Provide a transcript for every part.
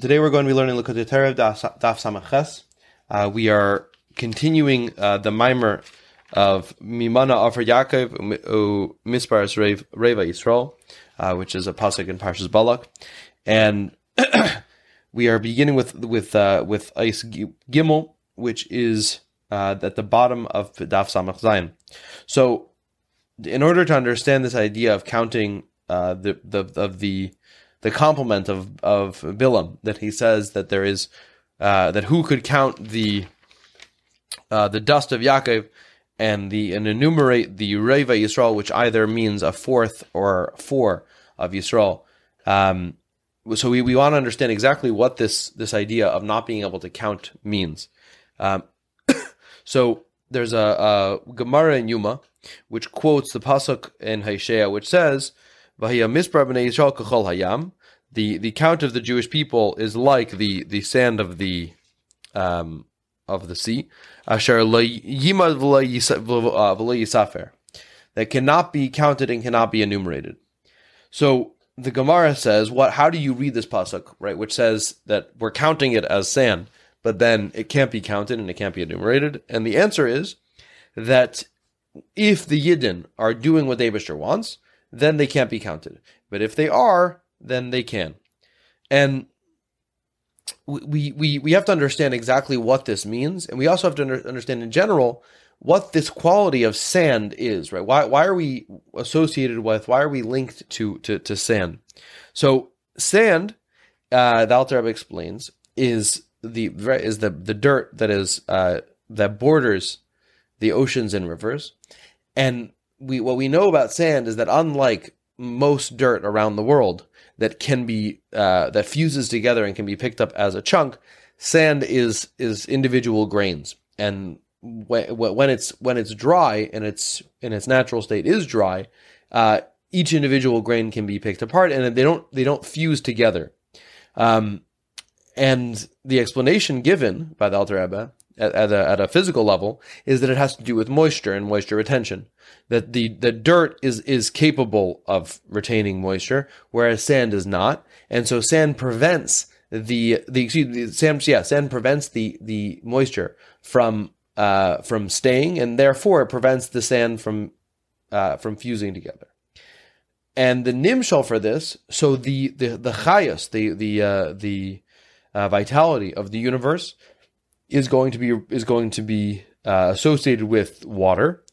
Today we're going to be learning Likkutei Torah Daf Samaches. Uh, we are continuing uh, the mimer of Mimana Afar Yaakov Misparas Reva Yisrael, uh, which is a pasuk in Parshas Balak, and we are beginning with with uh, with Ice Gimel, which is uh, at the bottom of Daf Samach Zayin. So, in order to understand this idea of counting uh, the the of the the compliment of of Bilam that he says that there is uh, that who could count the uh, the dust of Yaakov and the and enumerate the Reva Yisrael, which either means a fourth or four of Yisrael. Um, so we, we want to understand exactly what this this idea of not being able to count means. Um, so there's a, a Gemara in Yuma which quotes the pasuk in Hosea, which says the the count of the Jewish people is like the the sand of the um, of the sea. Asher that cannot be counted and cannot be enumerated. So the Gemara says, "What? How do you read this pasuk, right? Which says that we're counting it as sand, but then it can't be counted and it can't be enumerated." And the answer is that if the Yidden are doing what the Abishter wants, then they can't be counted. But if they are, then they can. And we, we, we have to understand exactly what this means. And we also have to under, understand in general what this quality of sand is, right? Why, why are we associated with, why are we linked to, to, to sand? So sand, uh, the Alter Rebbe explains, is the, is the, the dirt that is, uh, that borders the oceans and rivers. And we what we know about sand is that unlike most dirt around the world that can be uh, that fuses together and can be picked up as a chunk, sand is is individual grains, and when, when it's when it's dry and it's in its natural state is dry, uh, each individual grain can be picked apart, and they don't they don't fuse together. Um, and the explanation given by the Alter Rebbe at, at, a, at a physical level is that it has to do with moisture and moisture retention. That the, the dirt is, is capable of retaining moisture, whereas sand is not. And so sand prevents the, the, excuse me, sand, yeah, sand prevents the, the moisture from, uh, from staying, and therefore it prevents the sand from, uh, from fusing together. And the nimshal for this, so the, the, the chayas, the, the, uh, the, uh, vitality of the universe is going to be is going to be uh, associated with water,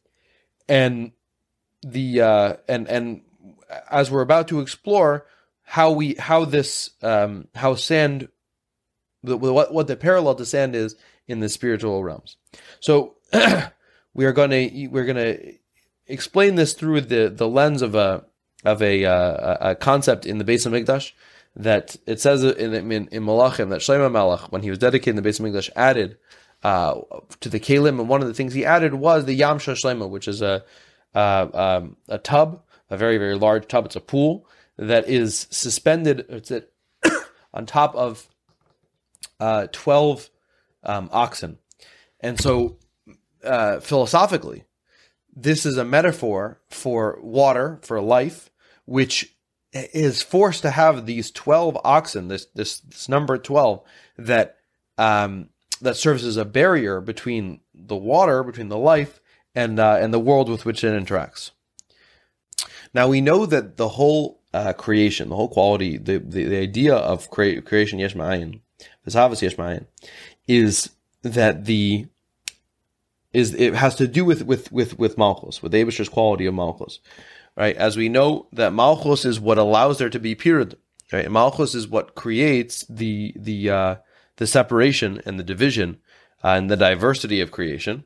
and the uh, and and as we're about to explore how we how this um, how sand the, what what the parallel to sand is in the spiritual realms. So we are going to we're going to explain this through the the lens of a of a uh, a concept in the Beis HaMikdash that it says in in, in Malachim that Shlomo Malach, when he was dedicating the Beis HaMikdash, added uh, to the kalim, and one of the things he added was the Yam Shlema, which is a uh, um, a tub, a very very large tub. It's a pool that is suspended. It's at, on top of uh, twelve um, oxen, and so uh, philosophically, this is a metaphor for water, for life, which is forced to have these 12 oxen, this, this, this number 12, that, um, that serves as a barrier between the water, between the life, and, uh, and the world with which it interacts. Now we know that the whole uh, creation, the whole quality, the, the, the idea of crea- creation yesh ma'ayin, Vesavas is that the is it has to do with with with with malchus, with Abish's quality of malchus right? As we know that Malchus is what allows there to be period, right? Malchus is what creates the the uh, the separation and the division uh, and the diversity of creation.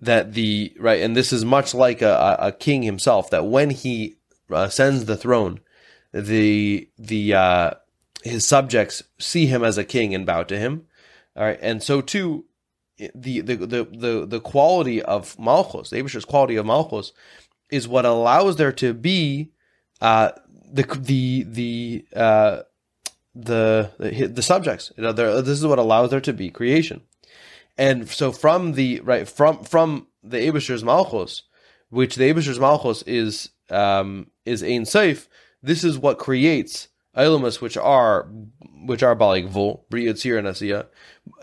That the right, and this is much like a, a king himself. That when he ascends the throne, the the uh, his subjects see him as a king and bow to him. All right, and so too, the the the the, the quality of Malchus, the Abish's quality of Malchus, is what allows there to be uh, the the the uh, the, the subjects. You know, there, this is what allows there to be creation. And so from the right from from the Abishur's Malchus, which the Abishur's Malchus is um, is Ein Seif, this is what creates Ilamas, which are which are balik vul, briyatzir and asiya,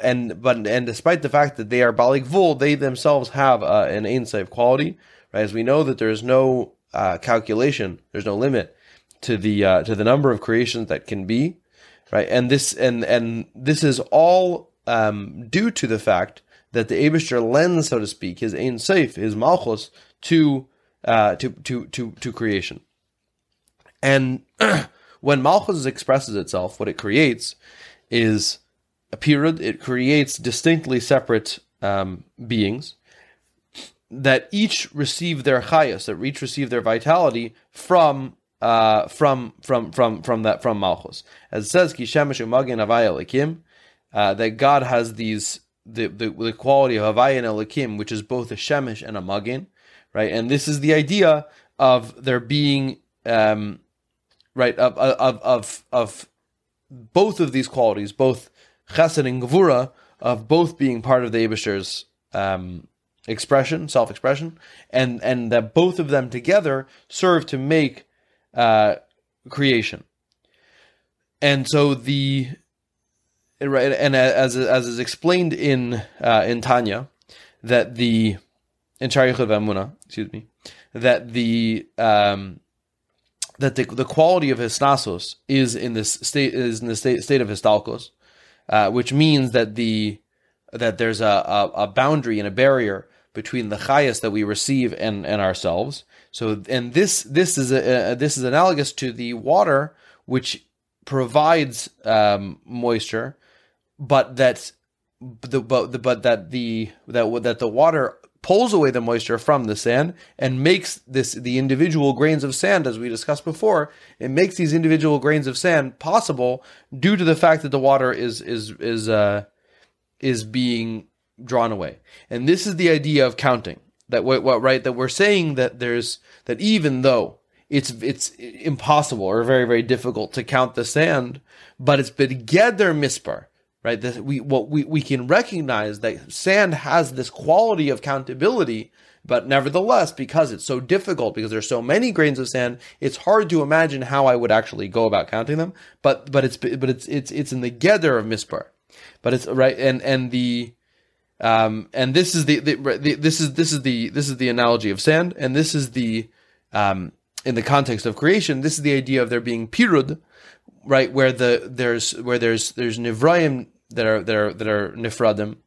and but and despite the fact that they are balik vul, they themselves have uh, an ein sof quality, right? As we know that there is no uh, calculation, there's no limit to the uh, to the number of creations that can be, right? And this and and this is all um, due to the fact that the Abishter lends, so to speak, his Ein Seif, his Malchus, to, uh, to, to, to, to creation. And when Malchus expresses itself, what it creates is a period, it creates distinctly separate um, beings that each receive their chayas, that each receive their vitality from uh, from from from from that from Malchus. As it says, Kishemesh umagin avaya uh, that God has these the, the, the quality of Havaya and Elikim, which is both a Shemesh and a Magin, right? And this is the idea of there being, um, right, of, of, of, of both of these qualities, both Chesed and Gevura, of both being part of the Abishter's um, expression, self expression, and, and that both of them together serve to make uh, creation. And so the right, and as as is explained in uh, in Tanya, that the in Sha'arei Emuna, excuse me, that the um, that the, the quality of hisnasos is in this state is in the state state of histalkos, uh, which means that the that there's a, a, a boundary and a barrier between the chayas that we receive and, and ourselves. So and this this is a, a, this is analogous to the water which provides um, moisture but that the but, but that the that that the water pulls away the moisture from the sand and makes this the individual grains of sand as we discussed before it makes these individual grains of sand possible due to the fact that the water is is is uh is being drawn away and this is the idea of counting that what, what right that we're saying that there's that even though it's it's impossible or very very difficult to count the sand but it's begeder mispar right? This, we what we, we can recognize that sand has this quality of countability, but nevertheless, because it's so difficult, because there's so many grains of sand, it's hard to imagine how I would actually go about counting them. But but it's but it's it's it's in the gather of mispar, but it's right and and the um and this is the, the, the this is this is the this is the analogy of sand, and this is the um in the context of creation, this is the idea of there being pirud, right? Where the there's where there's there's nivraim that are that are that are nifradim,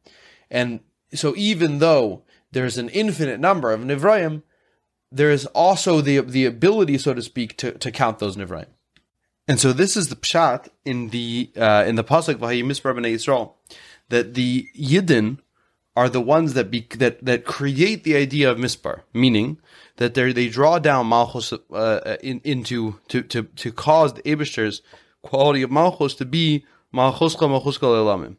and so even though there's an infinite number of nivraim, there is also the the ability, so to speak, to, to count those nivraim. And so this is the pshat in the uh, in the pasuk Yisrael that the yidden are the ones that be, that that create the idea of mispar, meaning that they they draw down malchus uh, in, into to to to cause the Abishter's quality of malchus to be Malchuska Malchuska Lelamim.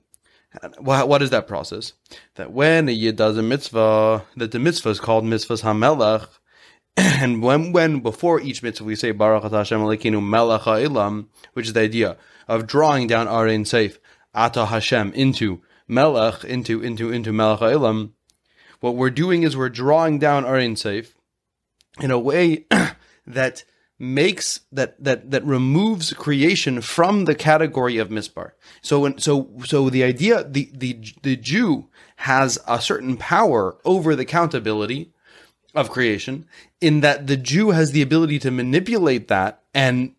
What is that process? That when a yid does a mitzvah, that the mitzvah is called mitzvahs hamelach, and when when before each mitzvah we say Baruch Hashem Elokeinu Melech Ha'ilam, which is the idea of drawing down Arin Seif Ata Hashem into Melech into into into Melech Ha'ilam. What we're doing is we're drawing down Arin Seif in a way that makes that that that removes creation from the category of mispar. So when so so the idea the the the Jew has a certain power over the countability of creation in that the Jew has the ability to manipulate that and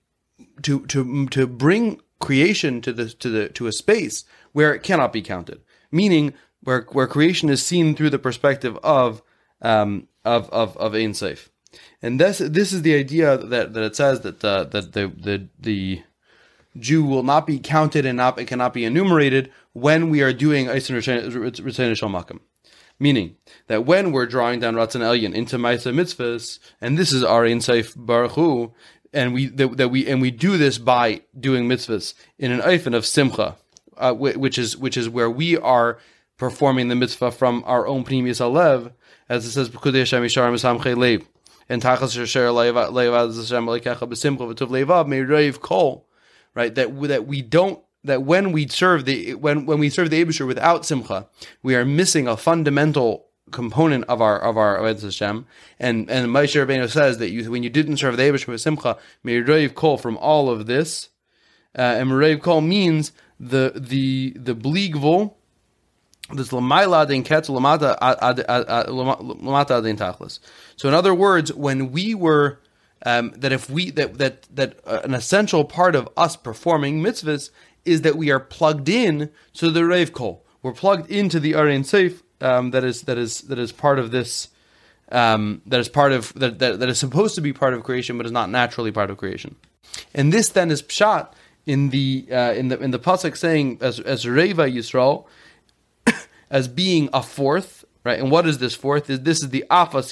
to to to bring creation to the to the to a space where it cannot be counted. Meaning where where creation is seen through the perspective of um of of of Ein Seif. And this this is the idea that, that it says that uh, that the the the Jew will not be counted and not it cannot be enumerated when we are doing Eisen Makam. Meaning that when we're drawing down Ratzon Elyon into Maisa mitzvahs, and this is our Insaif Baruch and we that, that, we and we do this by doing mitzvahs in an eifin of simcha, uh, which is which is where we are performing the mitzvah from our own pnimius alev, as it says, and tachas right? That that we don't that when we serve the when when we serve the Abishur without simcha, we are missing a fundamental component of our of our Avodah Hashem. And and Moshe Rabbeinu says that you when you didn't serve the Abishur with simcha, may reiv kol from all of this. uh, and Merev Kol means the the the bligvul. This lamaila adin ketz lamata lamata adin tachlis. So in other words, when we were um, that if we that that that uh, an essential part of us performing mitzvahs is that we are plugged in to the Rev Kol. We're plugged into the Aryan Safe um, that is that is that is part of this um, that is part of that, that that is supposed to be part of creation, but is not naturally part of creation. And this then is pshat in the uh, in the in the pasuk saying as as Reva Yisrael as being a fourth, right? And what is this fourth? Is this is the Afa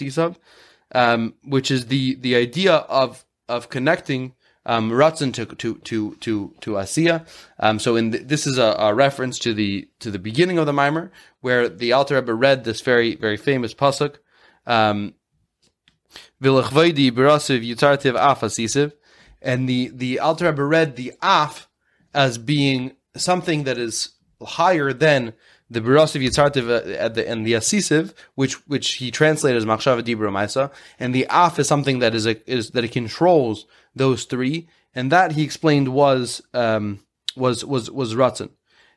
um, which is the the idea of of connecting um, Ratzin to to to to to Asiya. Um, so in the, this is a, a, reference to the to the beginning of the mimer where the Alter Rebbe read this very very famous pasuk. Um, yitartiv af and the the Alter Rebbe read the af as being something that is higher than the Birasiv Yitzartiv uh, and the Asisiv, which which he translated as Machshava Dibra and the Af is something that is a, is that it controls those three, and that he explained was um, was was was Ratzin,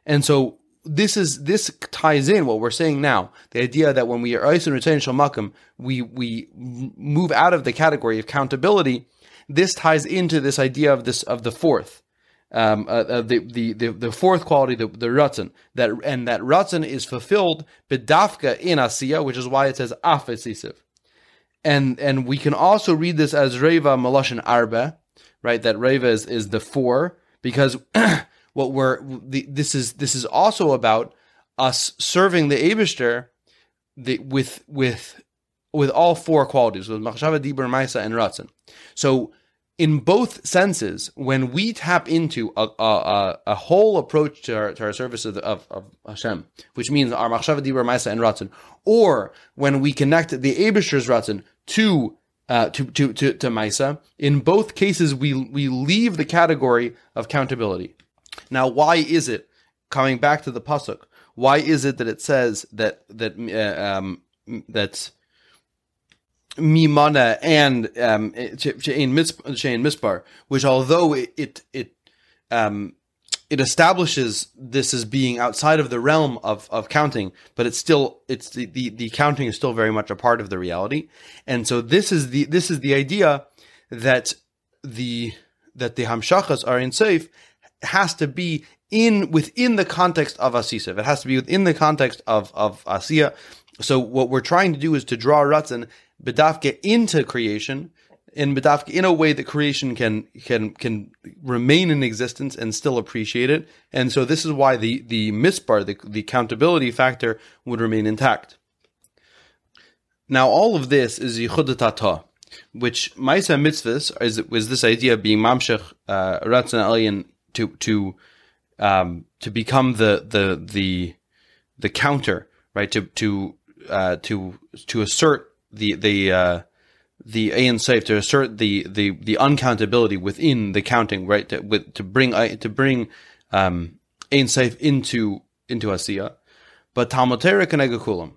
and so this is this ties in what we're saying now. The idea that when we are Eis and retain Shalmakim, we we move out of the category of countability. This ties into this idea of this of the fourth um, uh, uh, the, the, the the fourth quality, the, the that and that ratzon is fulfilled bedafka in asiya, which is why it says afesisiv. And and we can also read this as reva malashin arba, right? That reva is, is the four because what we're the, this is this is also about us serving the Abishter the, with with with all four qualities with machshava, dibur, maisa, and ratzon. So in both senses, when we tap into a, a, a whole approach to our, to our service of, of, of Hashem, which means our machshava, dibur, maisa, and ratzon, or when we connect the Abishur's ratzon to uh, to to to, to Maisa, in both cases we we leave the category of countability. Now, why is it coming back to the pasuk? Why is it that it says that that uh, um, that Mimana and um, Mispar, which although it it it, um, it establishes this as being outside of the realm of, of counting, but it's still it's the, the, the counting is still very much a part of the reality, and so this is the this is the idea that the that the hamshachas are in safe has to be in within the context of asisa. It has to be within the context of of asiya. So what we're trying to do is to draw ratzin bedafke into creation in bedafke in a way that creation can can can remain in existence and still appreciate it. And so this is why the the mispar, the, the countability factor, would remain intact. Now all of this is yichud which Maisa mitzvahs is was this idea of being mamshech uh, ratzon alien to to um, to become the the the the counter right to to uh, to to assert the the uh, the Ayin Safe to assert the, the the uncountability within the counting, right? To with, to bring uh, to bring um, Ayin Safe into into Asiya, but Talmud Torah Kenegakulam,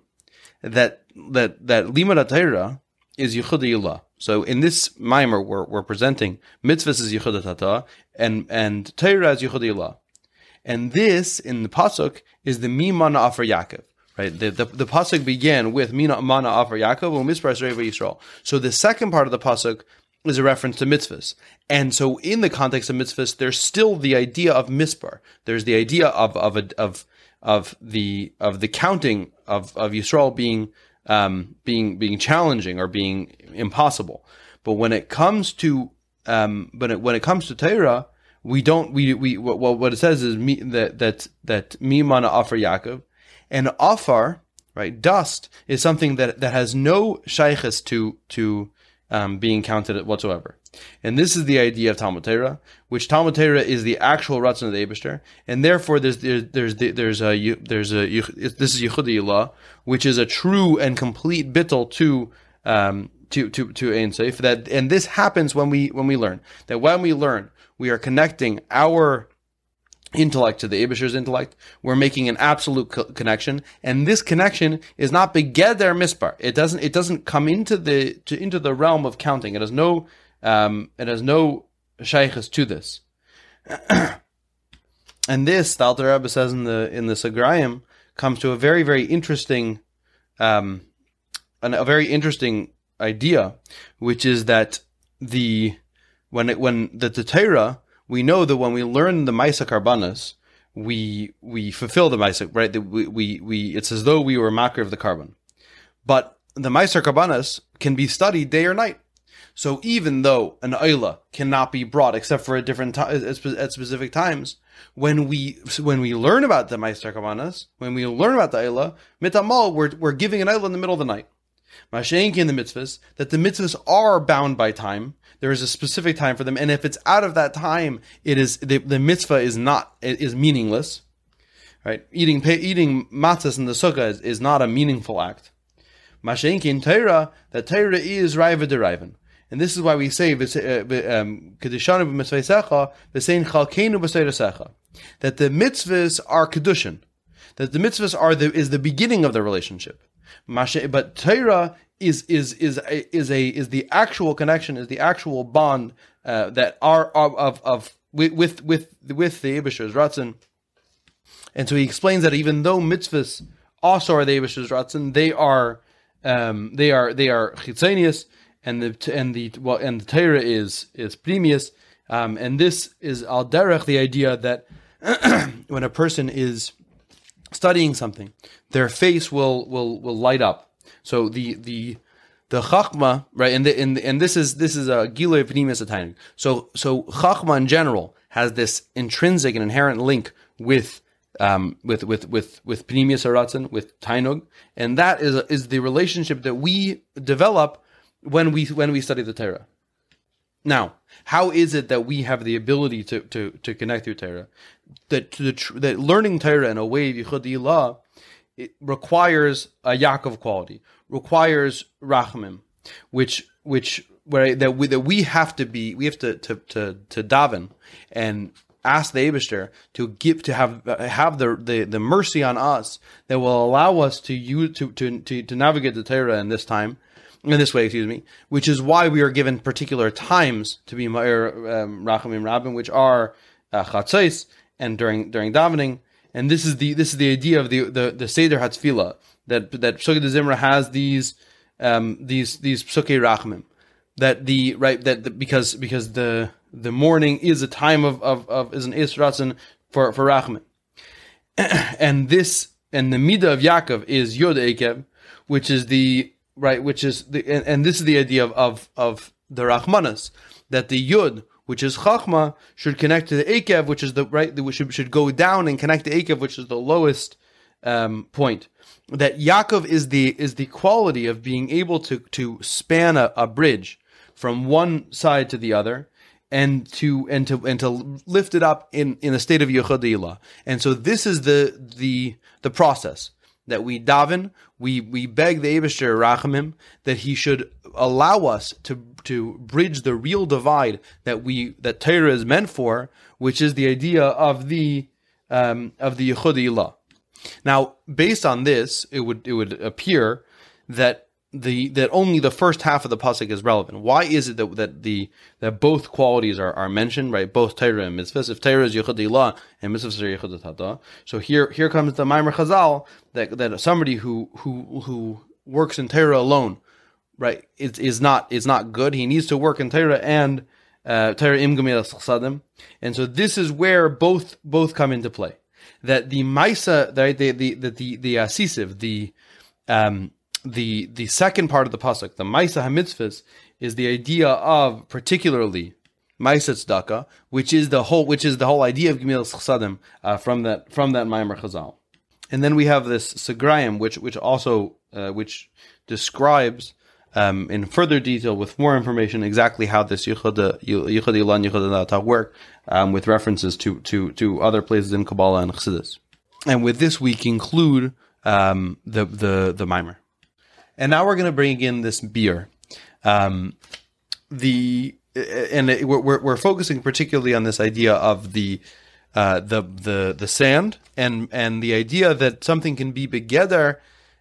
that that that Limud Torah is Yichud So in this mimer, we're, we're presenting mitzvahs as Yichud Tata and and Torah as Yichud and this in the pasuk is the Mimana Afar Yaakov. Right. The, the, the pasuk began with Mina Mana Afar Yaakov Mispras Reva Yisrael. So the second part of the pasuk is a reference to mitzvahs. And so in the context of mitzvahs, there's still the idea of mispar. There's the idea of of a, of of the of the counting of of Yisrael being um, being being challenging or being impossible. But when it comes to um, but it, when it comes to Torah, we don't we we what, what it says is me, that that that me mana offer Yaakov and afar, right, dust is something that, that has no shaykhis to, to um, being counted whatsoever. And this is the idea of Talmud Torah, which Talmud Torah is the actual Ratzon of the Abishter, and therefore there's there's there's a there's a this is Yichuda Ila'ah, which is a true and complete bittel to um to to to Ein Seif. That and this happens when we when we learn that when we learn we are connecting our intellect to the Abishur's intellect. We're making an absolute co- connection, and this connection is not begeder mispar. It doesn't. It doesn't come into the to, into the realm of counting. It has no. Um, it has no shaykhs to this. and this, the Alter Rebbe says in the in the Sagrayim, comes to a very very interesting, um, an, a very interesting idea, which is that the when it when the, the Torah, we know that when we learn the Maisa Karbanas, we we fulfill the Maisa, right? We, we we it's as though we were makar of the carbon, but the Maisa Karbanas can be studied day or night. So even though an Ayla cannot be brought except for a different time at specific times, when we when we learn about the Maisa Karbanas, when we learn about the Ayla, mitamal, we're, we're giving an Ayla in the middle of the night. Mashenki in the mitzvahs, that the mitzvahs are bound by time. There is a specific time for them, and if it's out of that time, it is the, the mitzvah is not is meaningless. Right? Eating eating matzahs in the sukkah is, is not a meaningful act. Mashenki in Torah, that Torah is raiva derivin. And this is why we say um, that the mitzvahs are kedushin, that the mitzvahs are the, is the beginning of the relationship. But Torah is is is is a is the actual connection, is the actual bond uh, that are of, of, of with with with the Ibish's Ratzin. And so he explains that even though mitzvahs also are the Ibish's Ratzin, they are um, they are they are chitzenius and the and the well and the Torah is is pnimius, um, and this is al derech the idea that when a person is studying something, their face will will will light up. So the the the chachma right and the, and and this is this is a gilei pnimis atayim. So so chachma in general has this intrinsic and inherent link with um, with with with with pnimius aratzin with tainug, and that is is the relationship that we develop when we when we study the Torah. Now, how is it that we have the ability to to, to connect through Torah? That to the that learning Torah in a way of Yichud it requires a Yaakov quality, requires Rachamim, which which where that we that we have to be we have to to to, to daven and ask the Abishter to give to have have the, the the mercy on us that will allow us to use to to to, to navigate the Torah in this time in this way, excuse me, which is why we are given particular times to be Ma'ir um, Rachamim Rabbim, which are uh, Chatzais and during during davening. And this is the this is the idea of the the, the Seder Hatzfila that that Psukkah de Zimra has these um, these these Psukkah Rachamim that the right that the, because because the the morning is a time of of, of is an Isratzen for for Rachamim, and this and the midah of Yaakov is Yod Ekev, which is the right? Which is the and, and this is the idea of of, of the Rachmanas that the Yud, which is Chachma, should connect to the Akev, which is the right, which should, should go down and connect to Akev, which is the lowest um, point. That Yaakov is the is the quality of being able to to span a, a bridge from one side to the other and to and to and to lift it up in in a state of yichud And so this is the the the process that we daven, we we beg the Abishter Rachamim that he should allow us to to bridge the real divide that we that Torah is meant for, which is the idea of the um, of the Yichud Now, based on this, it would it would appear that the that only the first half of the pasuk is relevant. Why is it that that the that both qualities are, are mentioned, right? Both Torah and mitzvahs. If Torah is yichud and mitzvahs are yichud so here here comes the Maimer Chazal that that somebody who who who works in Torah alone, right, is is not is not good. He needs to work in Torah and uh, Torah im sadim, and so this is where both both come into play. That the right, the the the the, the uh, the um the the second part of the pasuk, the Maisa Hamitzvahs, is the idea of particularly Maisa Tzedakah, which is the whole which is the whole idea of Gemil Chsadim uh, from that from that Maimer Chazal. And then we have this Sagrayim, which which also uh, which describes um, in further detail with more information exactly how this Yichud Ilan Yichud work um, with references to to to other places in Kabbalah and Chassidus. And with this, we conclude um, the the the Maimer. And now we're going to bring in this beer. Um, the and it, we're we're focusing particularly on this idea of the uh, the the the sand and and the idea that something can be begeder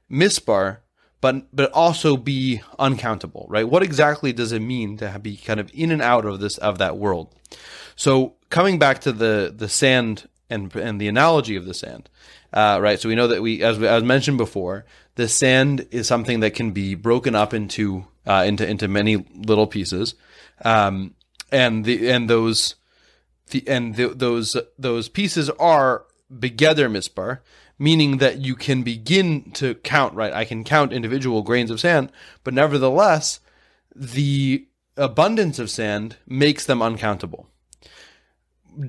misbar but but also be uncountable right? What exactly does it mean to be kind of in and out of this of that world? So coming back to the the sand and and the analogy of the sand, uh, right? So we know that we, as as mentioned before, the sand is something that can be broken up into uh, into into many little pieces, um, and the and those the and the, those those pieces are begeder mispar, meaning that you can begin to count. Right, I can count individual grains of sand, but nevertheless, the abundance of sand makes them uncountable.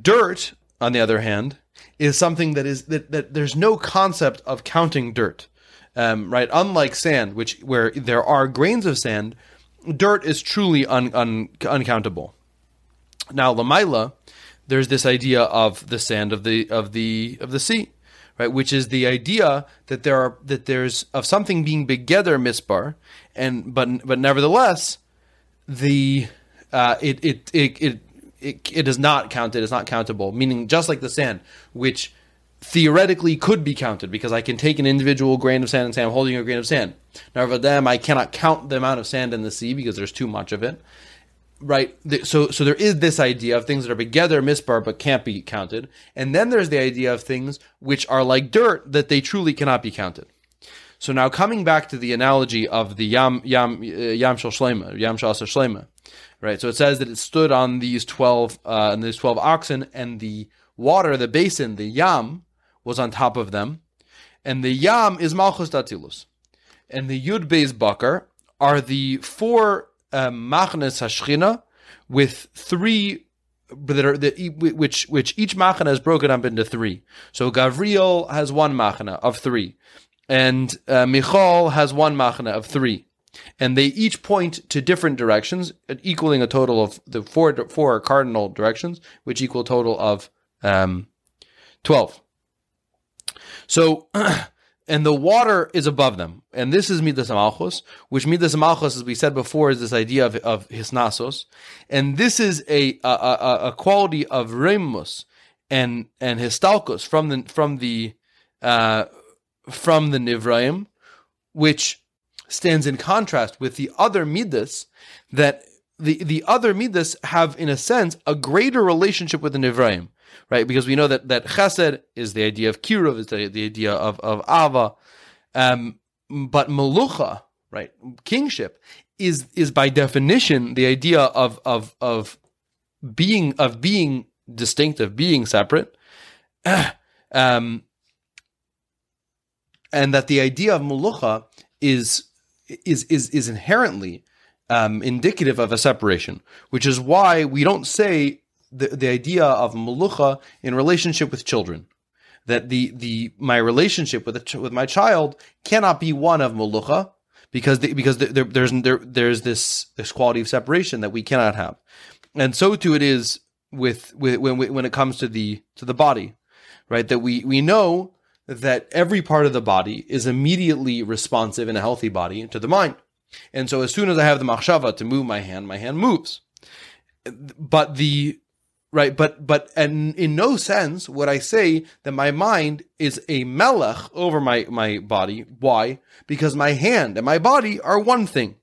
Dirt, on the other hand, is something that is that, that there's no concept of counting dirt. Um, right, unlike sand, which where there are grains of sand, dirt is truly un, un, uncountable. Now, Lamaila, there's this idea of the sand of the of the of the sea, right? Which is the idea that there are that there's of something being begeder mispar, and but but nevertheless, the uh, it, it it it it it is not counted. It's not countable. Meaning, just like the sand, which theoretically could be counted because I can take an individual grain of sand and say I'm holding a grain of sand. Now, for them, I cannot count the amount of sand in the sea because there's too much of it right so so there is this idea of things that are together mispar but can't be counted. And then there's the idea of things which are like dirt that they truly cannot be counted. So now coming back to the analogy of the yam yam yam shel shlema yam shel shlema right? So it says that it stood on these 12 uh these 12 oxen and the water the basin the yam was on top of them. And the yam is malchus d'Atzilus. And the yud beis bakar are the four um, machnes hashchina with three that are which which each machana is broken up into three. So Gavriel has one machana of three, and uh, Michal has one machana of three, and they each point to different directions, equaling a total of the four four cardinal directions, which equal total of um, twelve. So and the water is above them. And this is Midas Malchus, which Midas Malchus, as we said before, is this idea of, of Hisnasos. And this is a, a, a, a quality of Remus and, and Histalkos from the, from the, uh, from the Nivraim, which stands in contrast with the other Midas that the, the other Midas have, in a sense, a greater relationship with the Nivraim right? Because we know that that chesed is the idea of kiruv, is the, the idea of of ava, um, but melucha, right? Kingship is is by definition the idea of of of being of being distinctive, being separate, um, and that the idea of melucha is is is is inherently um, indicative of a separation, which is why we don't say the, the idea of melucha in relationship with children. That the, the my relationship with a, with my child cannot be one of melucha because the, because there, there's there, there's this this quality of separation that we cannot have, and so too it is with, with when when it comes to the to the body, right? That we we know that every part of the body is immediately responsive in a healthy body to the mind, and so as soon as I have the machshava to move my hand, my hand moves. But the right but but and in no sense would i say that my mind is a melech over my my body. Why? Because my hand and my body are one thing.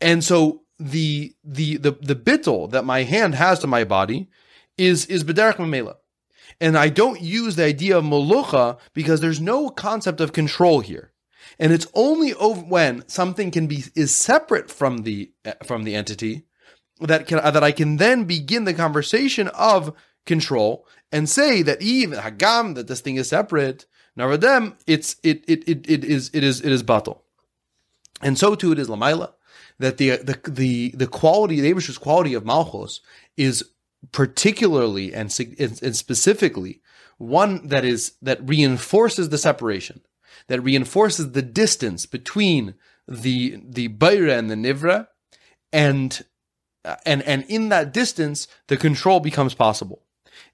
And so the the the the bittel that my hand has to my body is is bederach mamela. And i don't use the idea of molucha because there's no concept of control here. And it's only over when something can be is separate from the from the entity that can uh, that I can then begin the conversation of control and say that even hagam that this thing is separate. Naradem, it's it it it it is it is it is battle, and so too it is lamaila that the the the the quality the Abish's quality of malchus is particularly and, and specifically one that is that reinforces the separation, that reinforces the distance between the the bayra and the nivra, and and and in that distance, the control becomes possible.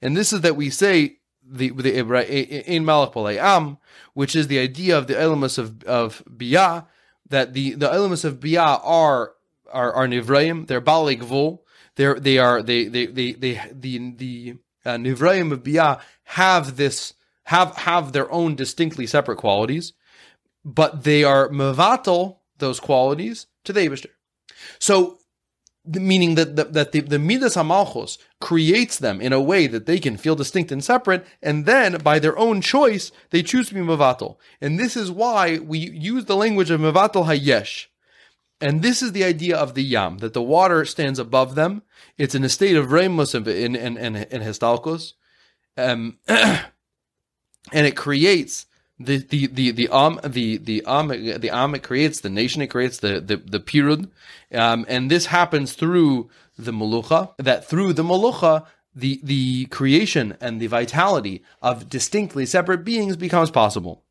And this is that we say the the in Malach Am, which is the idea of the elements of of bia, that the the elements of bia are are are they're balik vol, they're they are they they they they the the uh, of bia have this have have their own distinctly separate qualities, but they are mevatel those qualities to the Abishter. So meaning that the, that the, the midas hamalchus creates them in a way that they can feel distinct and separate, and then by their own choice they choose to be mevatel. And this is why we use the language of mevatel hayesh. And this is the idea of the yam that the water stands above them. It's in a state of remus and in histalkos, um, and it creates the the the the am the the am the am it creates the nation it creates the the the pirud, um, and this happens through the malucha. That through the malucha, the the creation and the vitality of distinctly separate beings becomes possible.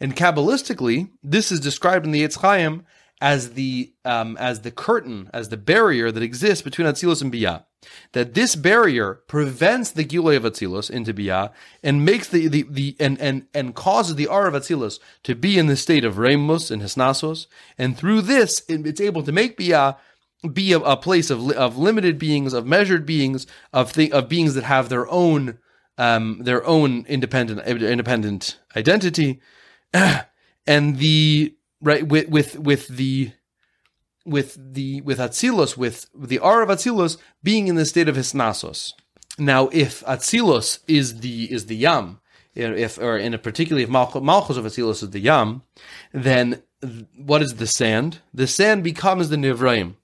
And kabbalistically, this is described in the Etz Chaim as the um, as the curtain, as the barrier that exists between Atzilus and Biyah that this barrier prevents the Giloi of Atzilus into Biyah and makes the, the, the and, and, and causes the R of Atzilus to be in the state of Remus and Hisnasos. And through this, it's able to make Biyah be a, a, place of, of limited beings, of measured beings, of th- of beings that have their own um, their own independent independent identity, and the right with with with the with the with Atzilus, with the R of Atzilus being in the state of Hisnasos. Now, if Atzilus is the is the Yam, if or in a particularly if Malchus of Atzilus is the Yam, then what is the sand? The sand becomes the Nivraim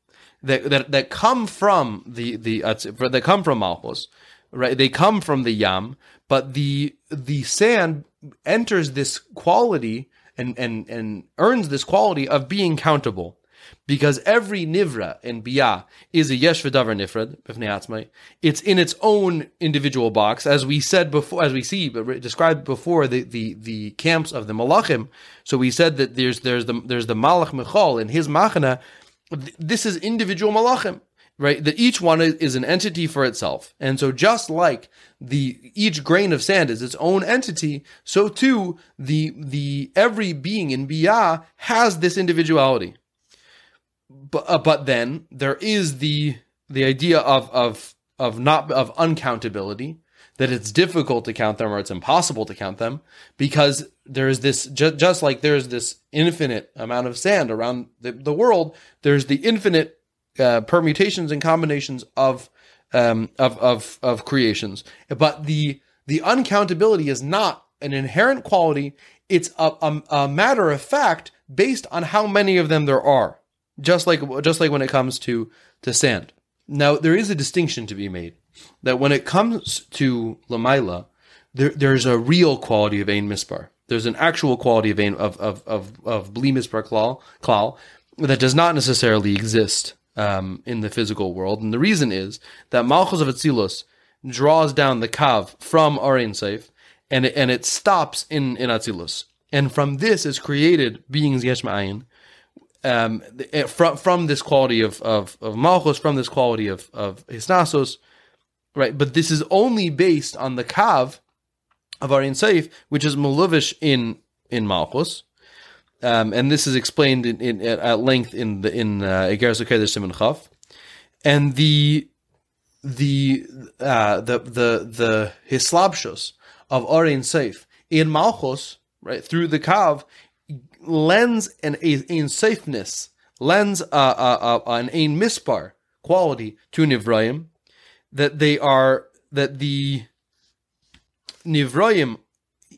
that that, that come from the the that come from Malchus, right? They come from the Yam, but the the sand enters this quality and and and earns this quality of being countable because every nivra in biyah is a yesh v'davar nifrad b'fnei It's in its own individual box, as we said before, as we see described before the, the, the camps of the malachim. So we said that there's there's the there's the malach michal in his machana. This is individual malachim, right? That each one is, is an entity for itself, and so just like the each grain of sand is its own entity, so too the the every being in biyah has this individuality but uh, but then there is the the idea of of of not of uncountability that it's difficult to count them or it's impossible to count them because there is this ju- just like there's this infinite amount of sand around the, the world there's the infinite uh, permutations and combinations of um, of of of creations but the the uncountability is not an inherent quality it's a, a, a matter of fact based on how many of them there are just like just like when it comes to to sand. Now there is a distinction to be made that when it comes to Lamaila, there, there's a real quality of Ein Mispar. There's an actual quality of Ein, of of of of Bli Mispar klal, klal that does not necessarily exist um, in the physical world, and the reason is that Malchus of Atzilus draws down the kav from Arin Seif, and it, and it stops in in Atzilus, and from this is created beings Yesh Ma'ayin, um, eh, from from this quality of of, of malchus, from this quality of of hisnasos, right? But this is only based on the kav of Arin Seif, which is maluvish in in malchus, um, and this is explained in, in, at length in the in uh, Egeres Okeder Simon and the the uh, the the the hislabshus of Arin Seif in malchus, right through the kav lends an ein safeness, lends an ein mispar quality to Nivraim, that they are that the Nivraim,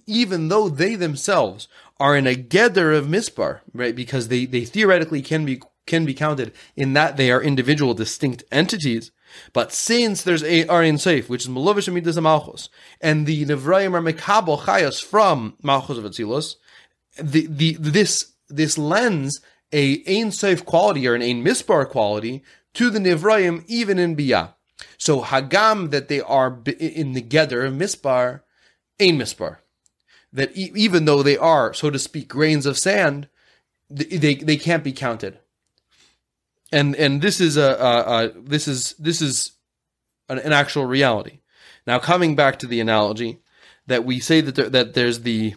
even though they themselves are in a geder of mispar, right? Because they, they theoretically can be can be counted in that they are individual distinct entities. But since there's a Aryan Seif, which is Malavish Amidas Malchus, and the Nivraim are Mekabel Chayas from Malchus of Atzilus, the, the this this lends a ein safe quality or an ein mispar quality to the nivraim even in biyah. So hagam that they are in the gather of mispar, ein mispar. That e- even though they are, so to speak, grains of sand, they they can't be counted. And and this is a, a, a this is this is an, an, actual reality. Now coming back to the analogy that we say that there, that there's the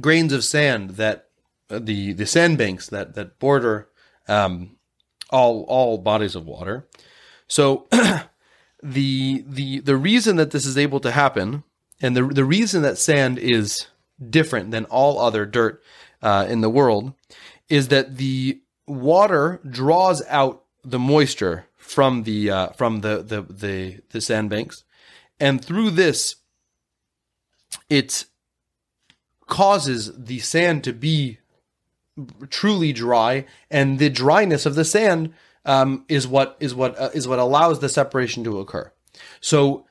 grains of sand that uh, the the sandbanks that that border um, all all bodies of water. So the the the reason that this is able to happen, and the the reason that sand is different than all other dirt uh, in the world, is that the water draws out the moisture from the uh, from the the the, the sandbanks, and through this, it causes the sand to be truly dry, and the dryness of the sand um, is what is what uh, is what allows the separation to occur. So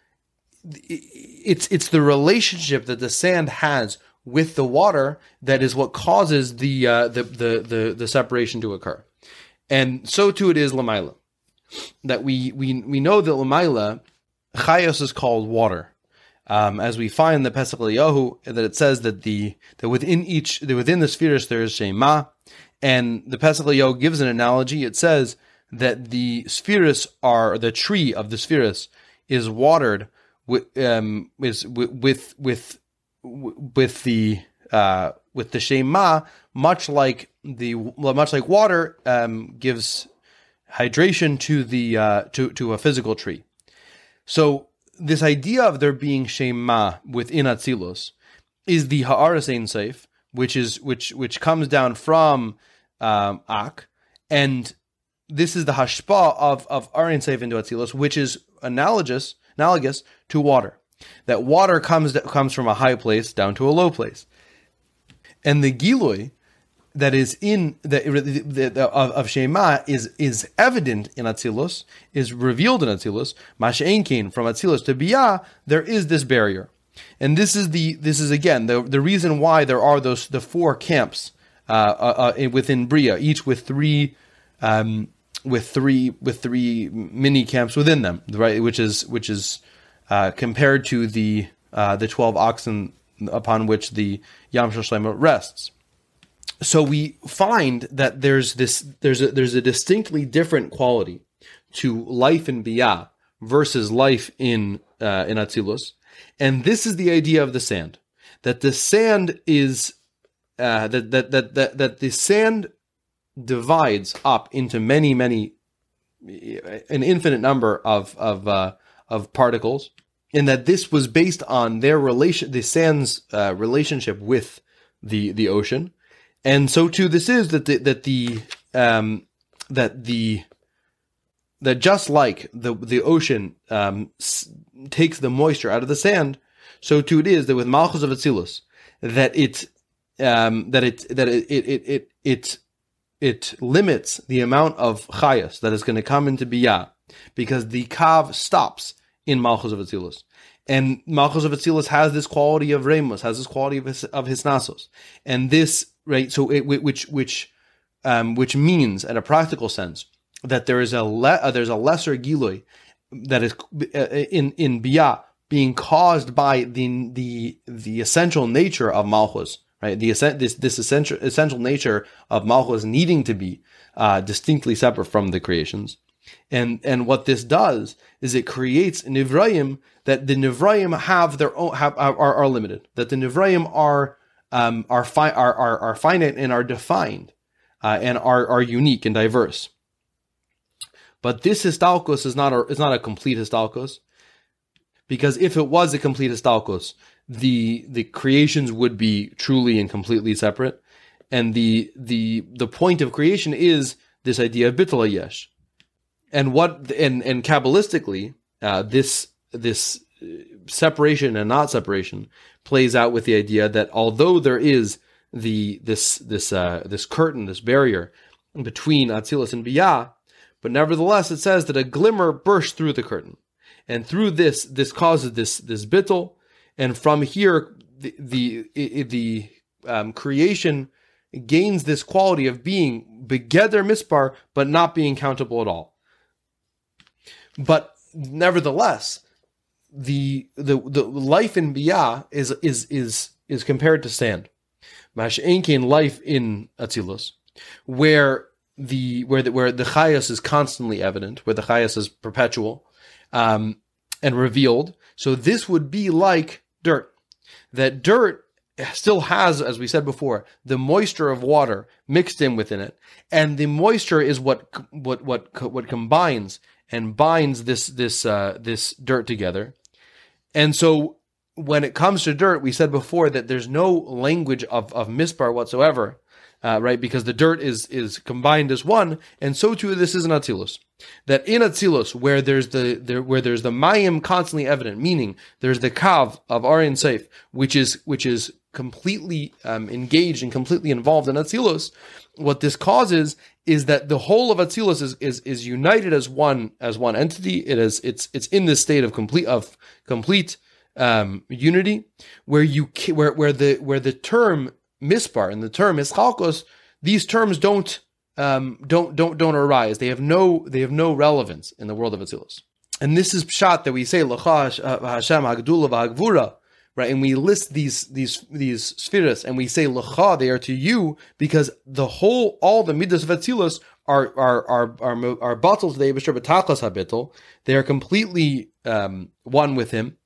it's it's the relationship that the sand has with the water that is what causes the uh, the, the the the separation to occur, and so too it is lamaila. That we we we know that lamaila chayos is called water, um, as we find in the Pesach Eliyahu that it says that the that within each that within the spheres there is shema, and the Pesach Eliyahu gives an analogy. It says that the spheres are the tree of the spheres is watered with um with with with, the uh with the shema much like the much like water um gives hydration to the uh to to a physical tree. So this idea of there being shema within Atzilus is the Ha'aras Ein Seif, which is which which comes down from um, Ak, and this is the hashpa of of Arin Seif into Atzilus, which is analogous analogous to water. That water comes comes from a high place down to a low place, and the Giloi that is in the, the, the of, of, Shema is is evident in Atzilus, is revealed in Atzilus. Masha'enkin from Atzilus to Biyah, there is this barrier, and this is the this is again the the reason why there are those the four camps uh, uh, uh, within Bria, each with three. Um, with three with three mini camps within them, right? Which is which is uh, compared to the uh, the twelve oxen upon which the Yam Shel rests so we find that there's this there's a there's a distinctly different quality to life in Biyah versus life in uh, in Atzilus, and this is the idea of the sand that the sand is uh, that, that that that that the sand divides up into many many an infinite number of of uh, of particles, and that this was based on their relation the sand's uh, relationship with the the ocean. And so too this is that the that the um, that the that just like the the ocean um, s- takes the moisture out of the sand, so too it is that with Malchus of Atzilus that it um, that it that it it it it, it, it limits the amount of chayas that is going to come into biyah because the kav stops in Malchus of Atzilus. And Malchus of Atzilus has this quality of Remus, has this quality of his, of his nasos. And this right? So it, which which um, which means, in a practical sense, that there is a le- uh, there's a lesser gilui that is uh, in in biyah being caused by the the the essential nature of malchus, right? The this this essential essential nature of malchus needing to be uh, distinctly separate from the creations. And and what this does is it creates nivrayim that the nivrayim have their own have are, are limited. That the nivrayim are um, are, fi- are, are, are finite and are defined uh, and are, are unique and diverse. But this histalkos is not a, is not a complete histalkos because if it was a complete histalkos, the the creations would be truly and completely separate, and the the the point of creation is this idea of bittul yesh, and what and and kabbalistically uh, this this separation and not separation plays out with the idea that although there is the this this uh, this curtain, this barrier between Atzilus and Biyah, but nevertheless it says that a glimmer burst through the curtain, and through this this causes this this bittel, and from here the the the um, creation gains this quality of being begeder mispar, but not being countable at all. But nevertheless, the the the life in biyah is is is is compared to sand. Mash'enkin life in Atzilus, where the where the where the chayas is constantly evident, where the chayas is perpetual, um, and revealed. So this would be like dirt. That dirt still has, as we said before, the moisture of water mixed in within it, and the moisture is what what what what combines and binds this this uh, this dirt together. And so when it comes to dirt, we said before that there's no language of, of mispar whatsoever uh, right? Because the dirt is is combined as one, and so too this is an Atzilus. That in Atzilus, where there's the there, where there's the Mayim constantly evident, meaning there's the Kav of Aryan Seif, which is which is completely um, engaged and completely involved in Atzilus. What this causes is that the whole of Atzilus is, is is united as one as one entity. It is it's it's in this state of complete of complete um, unity, where you where where the where the term mispar and the term ischalkos, these terms don't um, don't don't don't arise. They have no they have no relevance in the world of Atzilus. And this is pshat that we say Lacha uh, Hashem Hagdula V'Hagvura, right? And we list these these these spheres and we say Lacha they are to you because the whole all the midas of Atzilus are are are are are battles they b'tachlas habitul. They are completely um, one with him,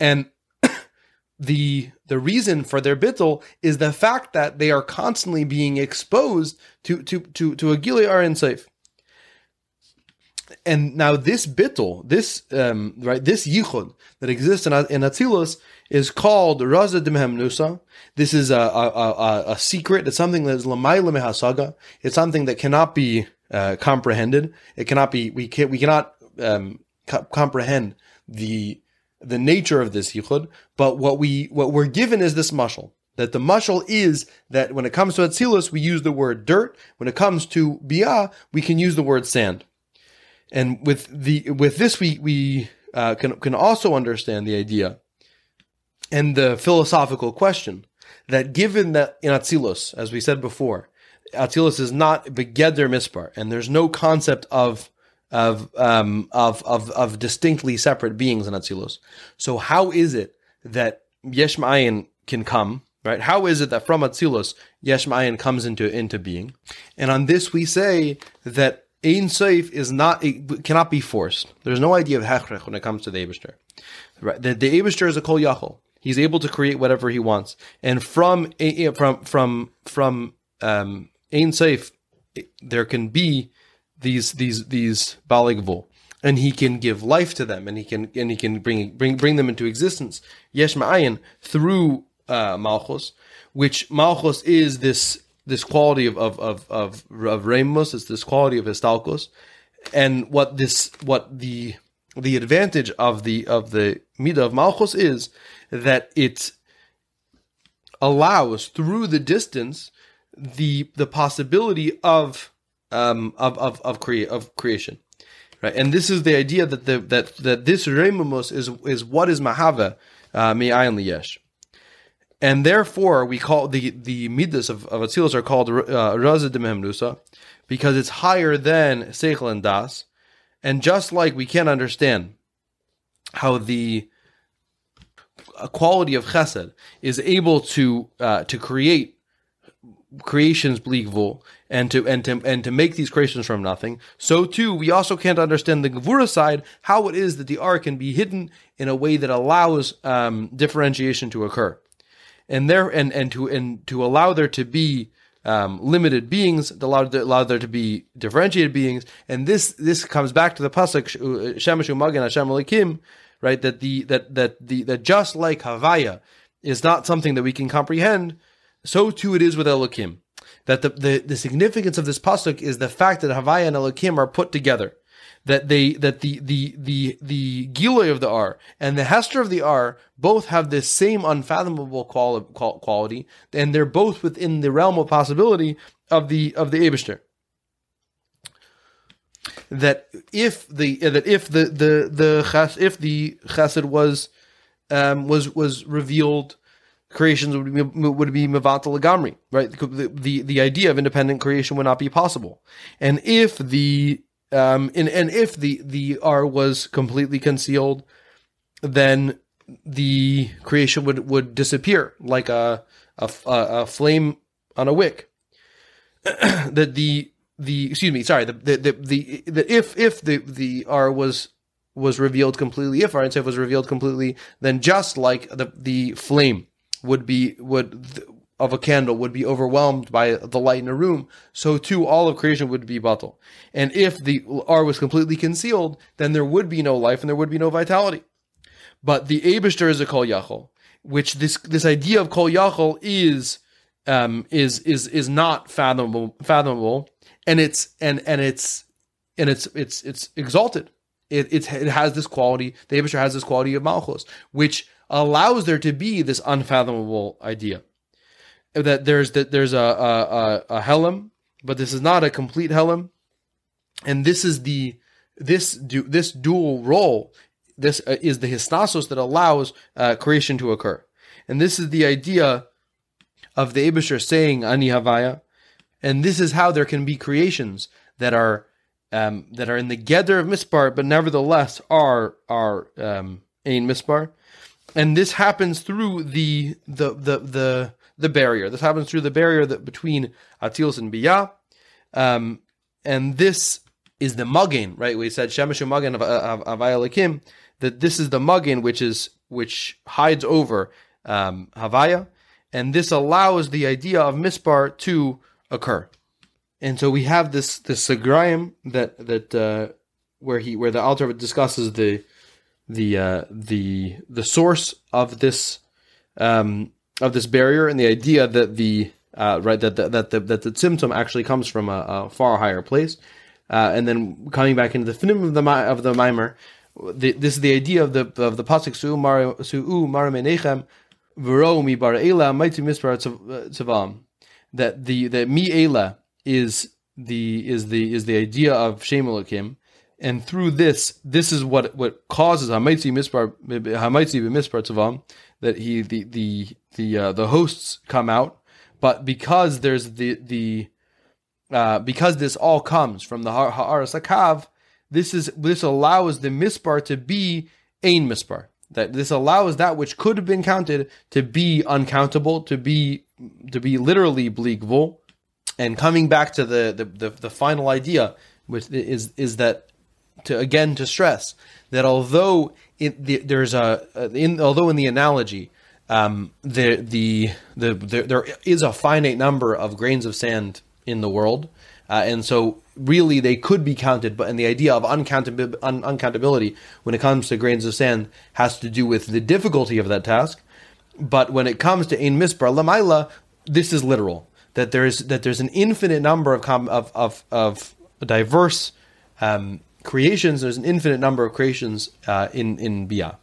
and the the reason for their bittul is the fact that they are constantly being exposed to to to to a gilei arin safe. And now this bittul, this um, right, this yichud that exists in, in Atzilus is called Raza Nusa. This is a, a, a, a, secret. It's something that is Lamayla Mehasaga. It's something that cannot be uh, comprehended. It cannot be. We can we cannot um, co- comprehend the the nature of this yichud, but what we what we're given is this mushal. That the mushal is that when it comes to atzilus, we use the word dirt. When it comes to bia, we can use the word sand. And with the with this, we we uh, can can also understand the idea and the philosophical question that given that in atzilus, as we said before, atzilus is not begeder mispar, and there's no concept of of um, of of of distinctly separate beings in Atzilus. So how is it that Yesh Ma'ayin can come? Right? How is it that from Atzilus Yesh Ma'ayin comes into into being? And on this we say that Ein Seif is not it cannot be forced. There's no idea of hechrech when it comes to the Eibushter. Right? The, the is a kol yachol. He's able to create whatever he wants, and from from from from um, Ein Seif, there can be these these these baligvul and he can give life to them and he can and he can bring bring bring them into existence. Yesh ma'ayin through uh, malchus which malchus is this this quality of of of of, of remus it's this quality of histalkos and what this what the the advantage of the of the midah of malchus is that it allows through the distance the the possibility of um, of of of, crea- of creation, right? And this is the idea that the that that this remumus is is what is mahava uh, me'ayin liyesh. And therefore, we call the the midas of, of Atzilus are called uh, Raza de because it's higher than Seichel and Das. And just like we can't understand how the quality of Chesed is able to uh, to create creations bleakvul and to and to and to make these creations from nothing. So too, we also can't understand the Gevura side, how it is that the art can be hidden in a way that allows um, differentiation to occur, and there and and to and to allow there to be um, limited beings, allow allow there to be differentiated beings, and this this comes back to the pasuk Shemashu Magen Hashem Elokim, right? That the that that the that just like Havaya is not something that we can comprehend so too it is with Elokim. That the, the, the significance of this pasuk is the fact that Havaya and Elokim are put together. That they that the the the the Giloy of the Ohr and the Hester of the Ohr both have this same unfathomable quality, and they're both within the realm of possibility of the of the Abishter that if the that if the the the if the chesed was um, was was revealed creations would be would be mevatel legamri, right? The, the the idea of independent creation would not be possible. And if the um and, and if the the Ohr was completely concealed, then the creation would would disappear like a a, a flame on a wick. that the the excuse me sorry the the the, the, the if if the the Ohr was was revealed completely if Ohr was revealed completely then just like the the flame would be would of a candle would be overwhelmed by the light in a room, so too all of creation would be batal. And if the Ohr was completely concealed, then there would be no life and there would be no vitality. But the Abishter is a kol yachol, which this this idea of kol yachol is um, is is is not fathomable fathomable, and it's and and it's and it's it's it's exalted. It it, it has this quality. The Abishur has this quality of malchus, which allows there to be this unfathomable idea that there's that there's a a, a, a but this is not a complete helam, and this is the this du- this dual role. This uh, is the histasos that allows uh, creation to occur, and this is the idea of the Abishur saying ani havaya, and this is how there can be creations that are um, that are in the geder of mispar, but nevertheless are are um, ein mispar, and this happens through the the the the the barrier. This happens through the barrier that between Atzilus and Biyah, um, and this is the muggin, right? We said Shemesh muggin of Havaya that this is the muggin which is which hides over um, Havaya, and this allows the idea of mispar to occur. And so we have this this Sagrayim that that uh, where he where the Alter discusses the the uh, the the source of this um, of this barrier and the idea that the uh, right that the, that the that the tzimtzum actually comes from a, a far higher place, uh, and then coming back into the pnim of the of the maamar, the, this is the idea of the of the pasuk su'u mar su'u mar menechem v'ro mi bar ela mighty mispar tzavam. That the that mi ela is the is the is the idea of shem and through this, this is what what causes hamaitzi mispar hamaitzi mispar tzavam that he the the the uh, the hosts come out, but because there's the the uh, because this all comes from the ha'aras akav, this is this allows the mispar to be ein mispar. That this allows that which could have been counted to be uncountable, to be to be literally bleakvul. And coming back to the the, the, the final idea, which is is that to again to stress that although the, there's a in although in the analogy um, the, the the the there is a finite number of grains of sand in the world, uh, and so really they could be counted. But and the idea of uncountability, un- uncountability when it comes to grains of sand has to do with the difficulty of that task. But when it comes to ein mispar lamaila, this is literal that there is that there's an infinite number of com- of, of of diverse um, creations. There's an infinite number of creations uh, in in Bia.